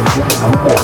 I'm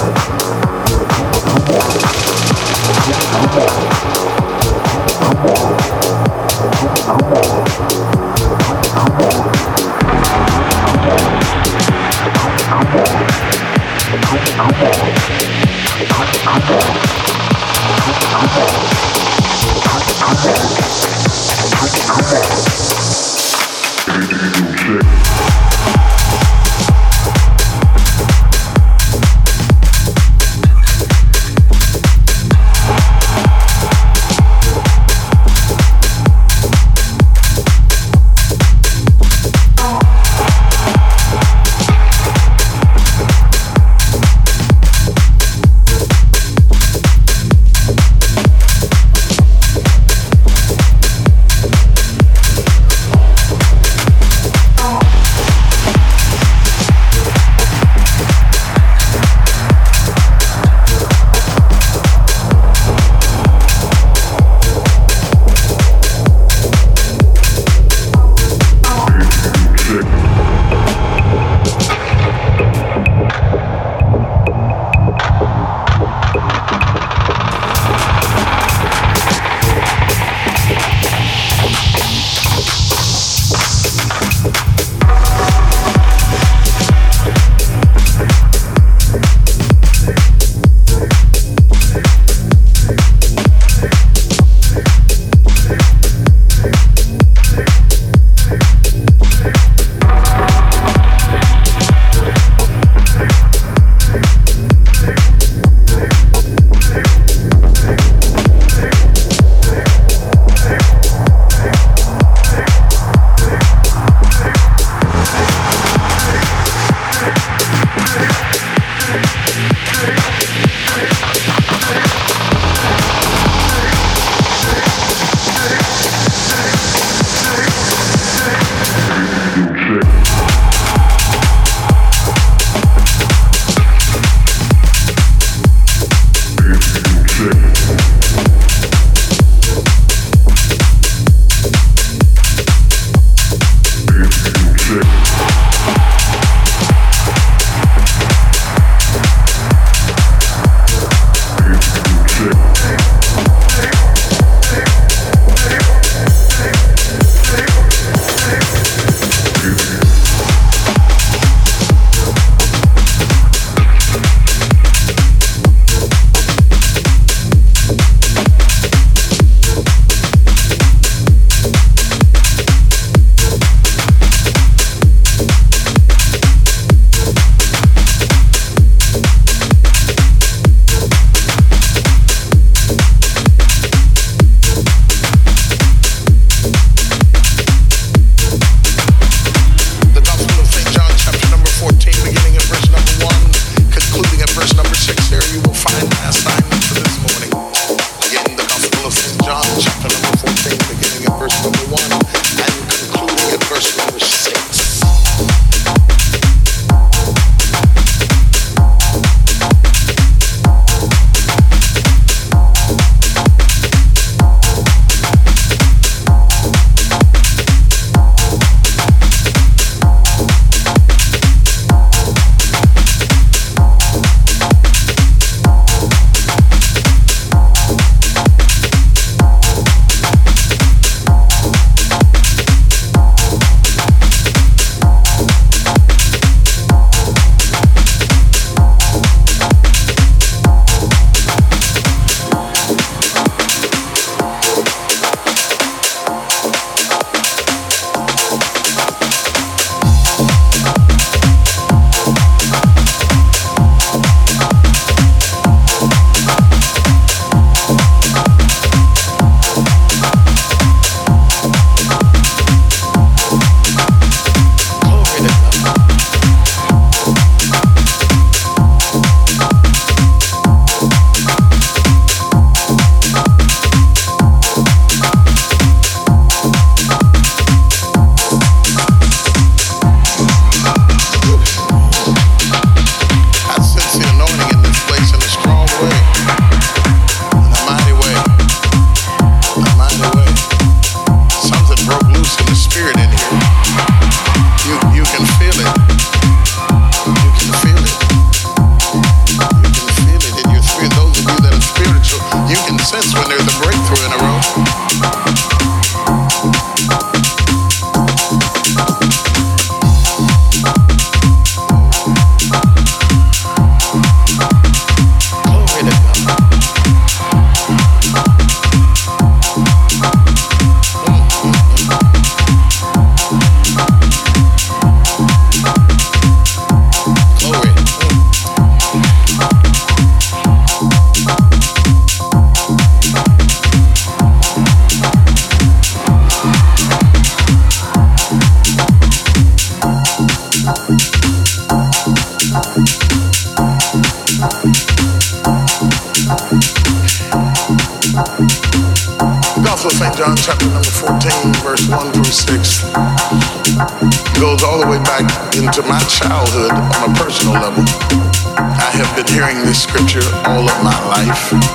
scripture all of my life,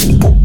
Thank you.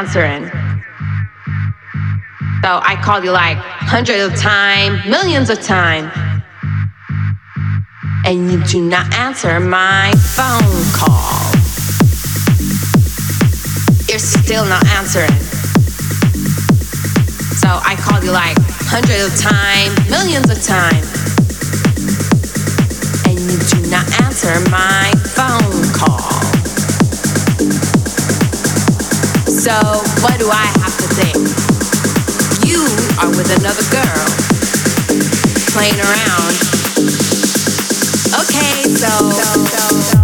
Answering. So I called you like hundreds of times, millions of times. And you do not answer my phone call. You're still not answering. So I called you like hundreds of times, millions of times. And you do not answer my phone So, what do I have to think? You are with another girl, playing around. Okay, so. so, so what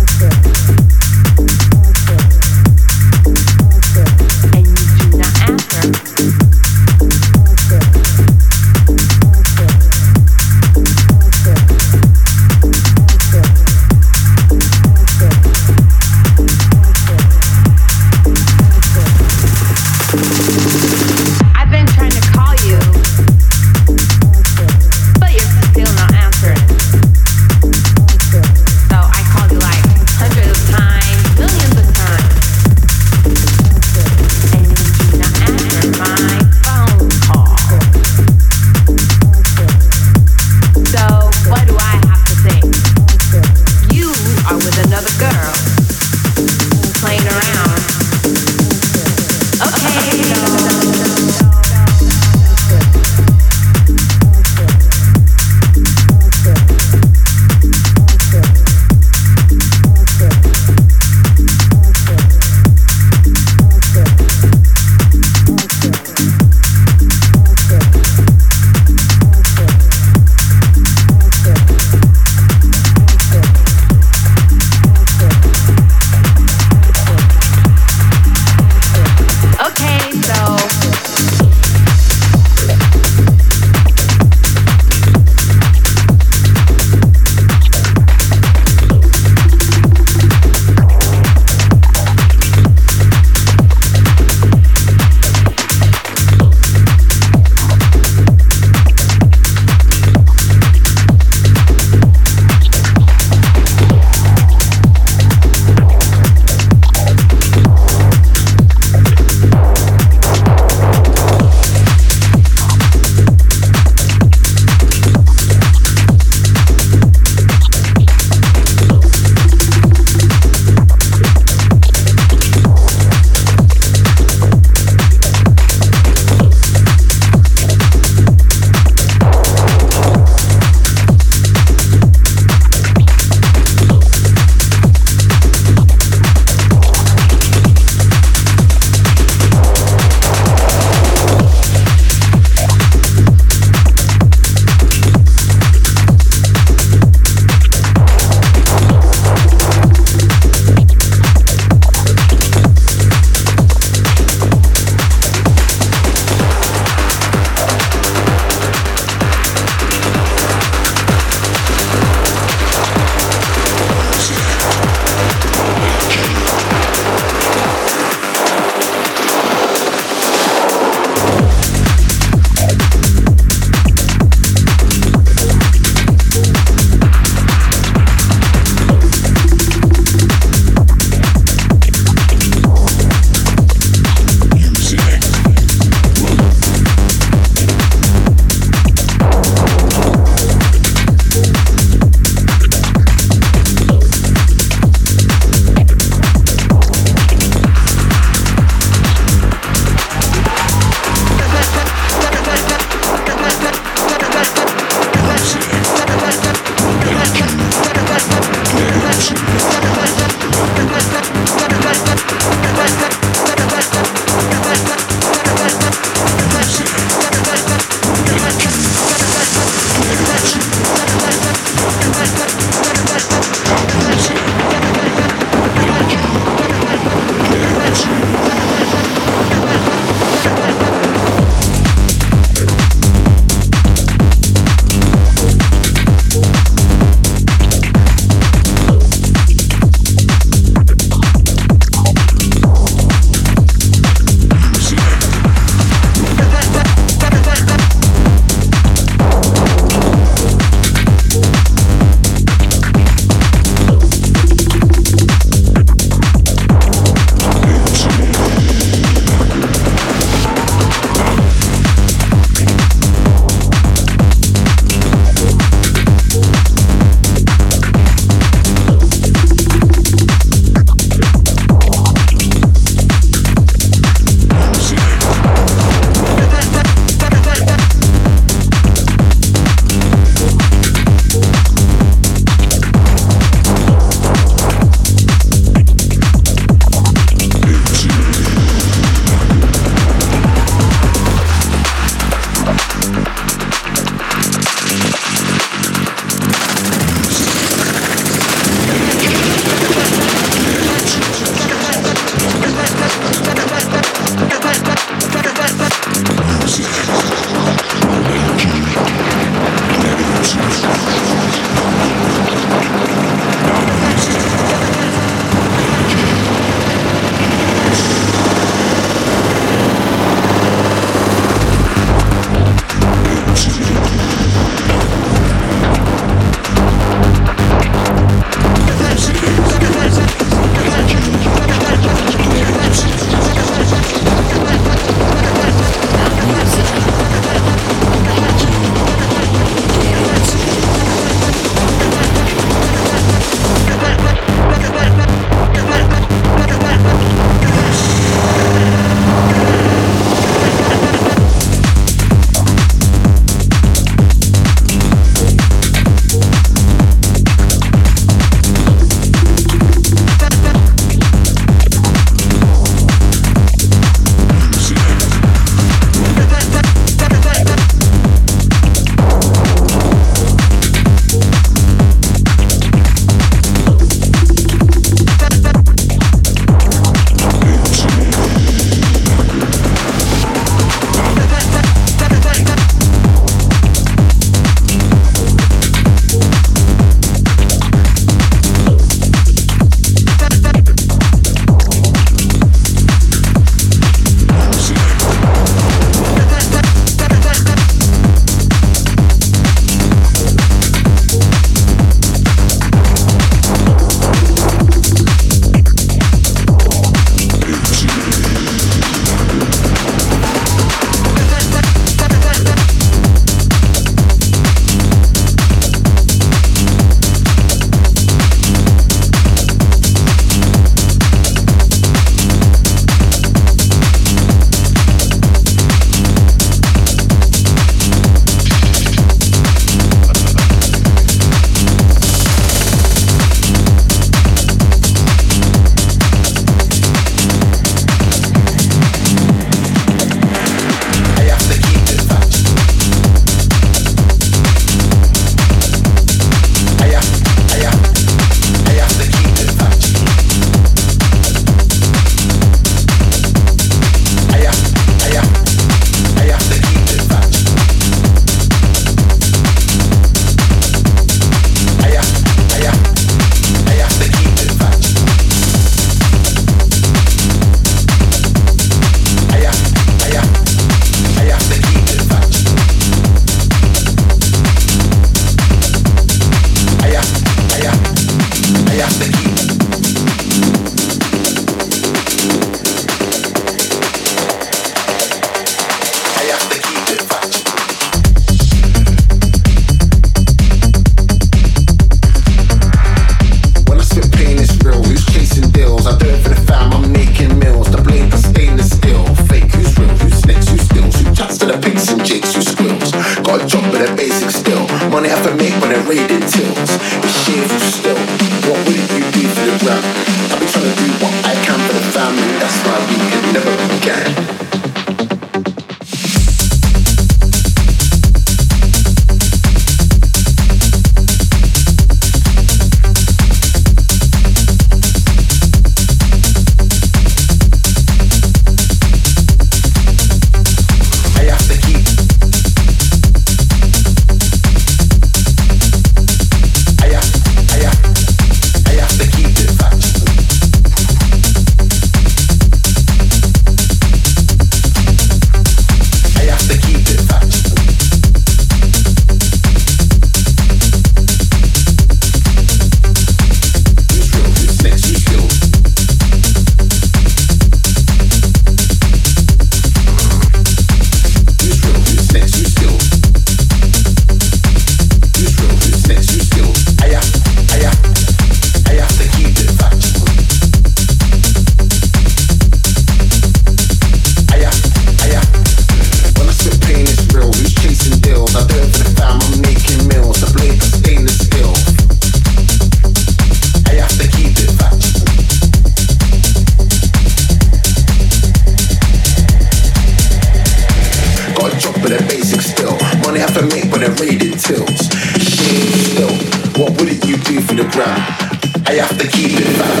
I have to keep it fat.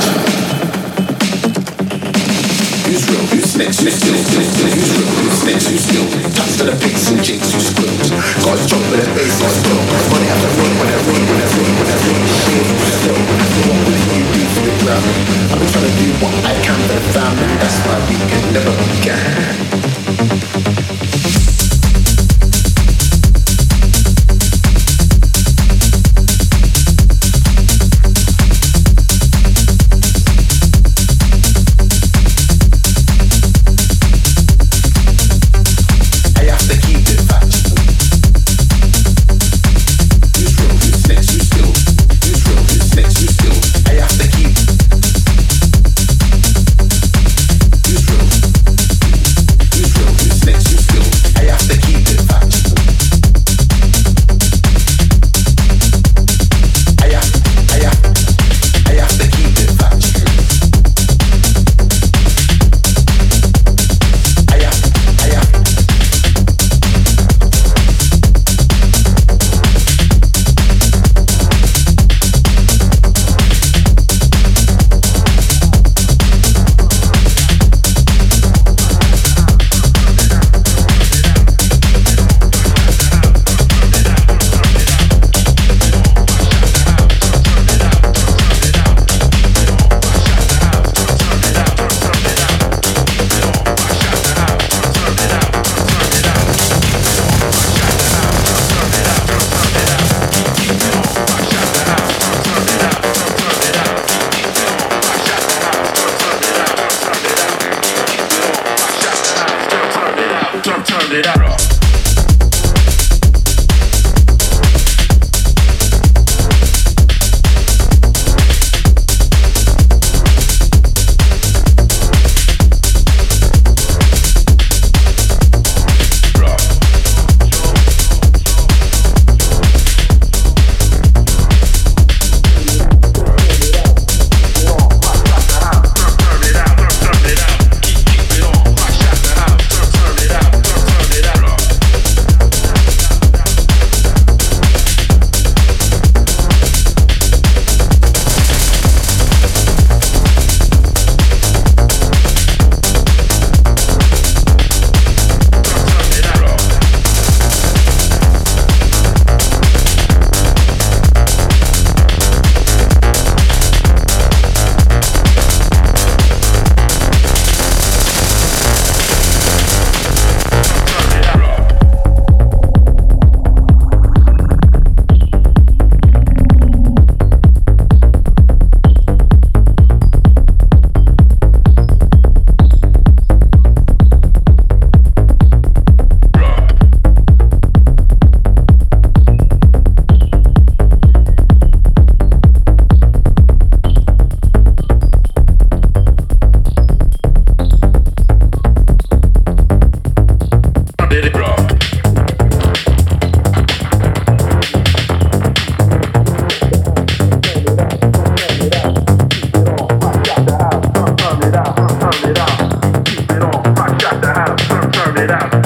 Who's real? Who's next? Who's still? Who's real? Who's next? Who's still? Touch to the pigs and jigs who squirms. Cause jump with the bass on spill. Money at the run when I run when I run when I run. Shit, still. What will you do for the ground? I've been trying to do what I can for the family. That's why we can never began. it out.